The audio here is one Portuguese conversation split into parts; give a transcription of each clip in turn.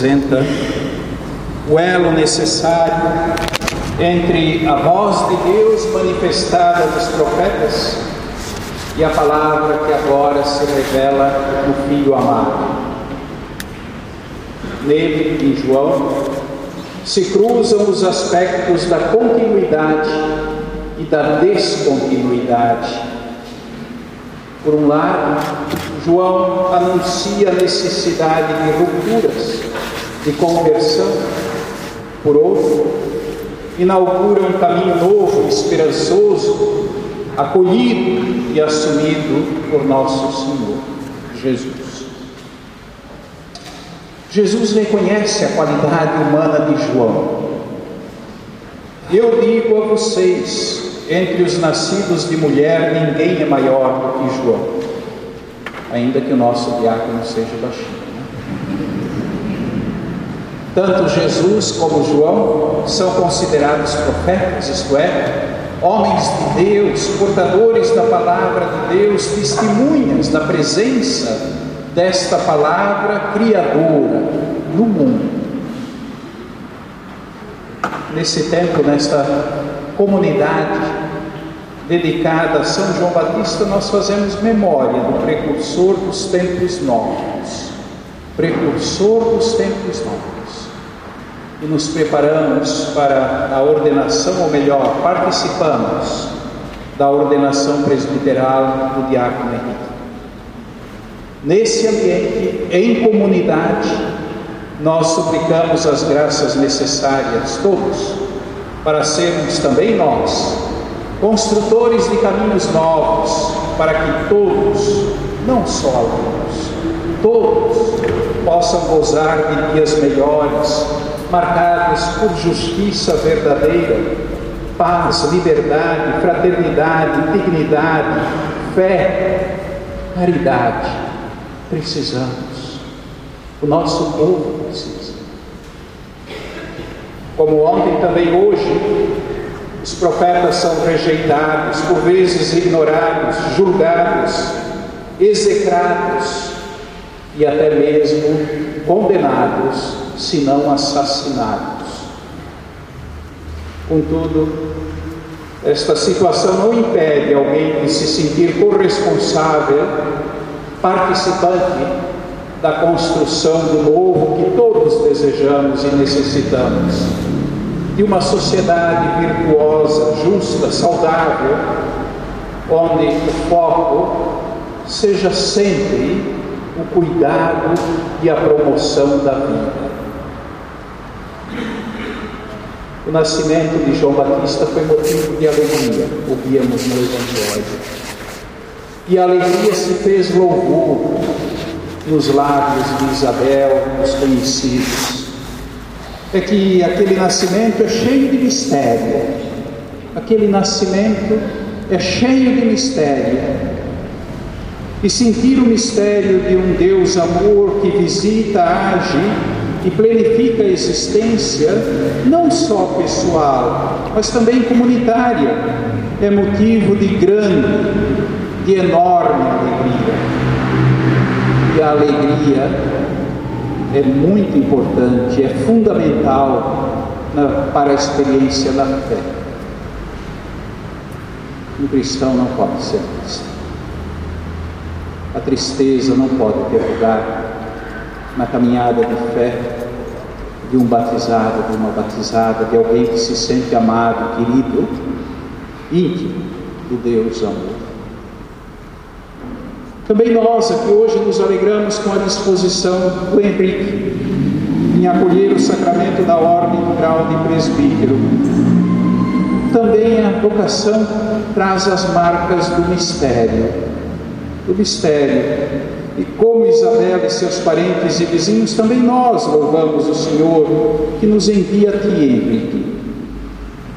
representa o elo necessário entre a voz de Deus manifestada nos profetas e a palavra que agora se revela no Filho amado. Nele, em João, se cruzam os aspectos da continuidade e da descontinuidade. Por um lado, João anuncia a necessidade de rupturas, de conversão. Por outro, inaugura um caminho novo, esperançoso, acolhido e assumido por nosso Senhor Jesus. Jesus reconhece a qualidade humana de João. Eu digo a vocês, entre os nascidos de mulher, ninguém é maior do que João, ainda que o nosso diácono seja baixinho. Tanto Jesus como João são considerados profetas, isto é, homens de Deus, portadores da palavra de Deus, testemunhas da presença desta palavra criadora no mundo. Nesse tempo, nesta comunidade dedicada a São João Batista, nós fazemos memória do precursor dos tempos novos. Precursor dos tempos novos. E nos preparamos para a ordenação, ou melhor, participamos da ordenação presbiteral do diácono Henrique. Nesse ambiente, em comunidade, nós suplicamos as graças necessárias, todos, para sermos também nós, construtores de caminhos novos, para que todos, não só alguns, todos possam gozar de dias melhores, marcados por justiça verdadeira, paz, liberdade, fraternidade, dignidade, fé, caridade Precisamos. O nosso povo precisa. Como ontem, também hoje, os profetas são rejeitados, por vezes ignorados, julgados, execrados e até mesmo condenados, se não assassinados. Contudo, esta situação não impede alguém de se sentir corresponsável participante da construção do novo que todos desejamos e necessitamos, de uma sociedade virtuosa, justa, saudável, onde o foco seja sempre o cuidado e a promoção da vida. O nascimento de João Batista foi motivo de alegria, ouvíamos no Evangelho e a alegria se fez louvor nos lábios de Isabel, dos conhecidos. É que aquele nascimento é cheio de mistério. Aquele nascimento é cheio de mistério. E sentir o mistério de um Deus amor que visita, age e planifica a existência, não só pessoal, mas também comunitária, é motivo de grande de enorme alegria. E a alegria é muito importante, é fundamental na, para a experiência da fé. Um cristão não pode ser triste. A tristeza não pode ter lugar na caminhada de fé de um batizado, de uma batizada, de alguém que se sente amado, querido, íntimo do Deus amor. Também nós aqui hoje nos alegramos com a disposição do Henrique em acolher o sacramento da ordem do grau de presbítero. Também a vocação traz as marcas do mistério, do mistério. E como Isabel e seus parentes e vizinhos, também nós louvamos o Senhor que nos envia a ti, Henrique,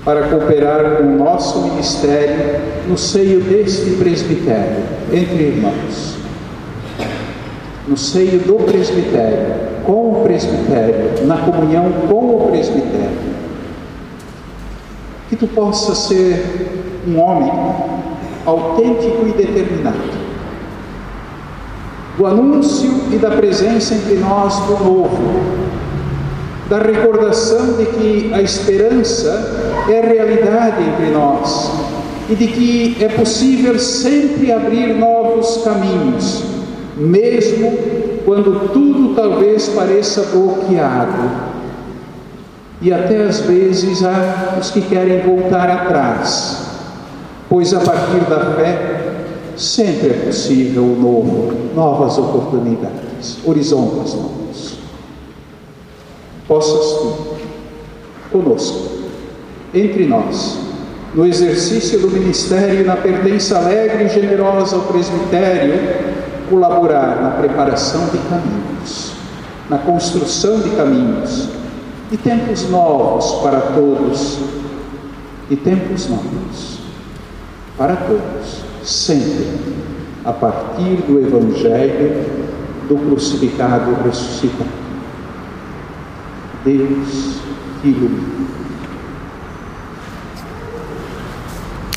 para cooperar com o nosso ministério no seio deste presbitério, entre irmãos. No seio do presbitério, com o presbitério, na comunhão com o presbitério. Que tu possa ser um homem autêntico e determinado. Do anúncio e da presença entre nós do novo, da recordação de que a esperança é realidade entre nós e de que é possível sempre abrir novos caminhos, mesmo quando tudo talvez pareça bloqueado. E até às vezes há os que querem voltar atrás, pois a partir da fé sempre é possível o novo, novas oportunidades, horizontes novos. Possas tu, conosco, entre nós, no exercício do ministério e na pertença alegre e generosa ao presbitério, colaborar na preparação de caminhos, na construção de caminhos, e tempos novos para todos, e tempos novos para todos, sempre a partir do Evangelho do crucificado ressuscitado. Deus, Filho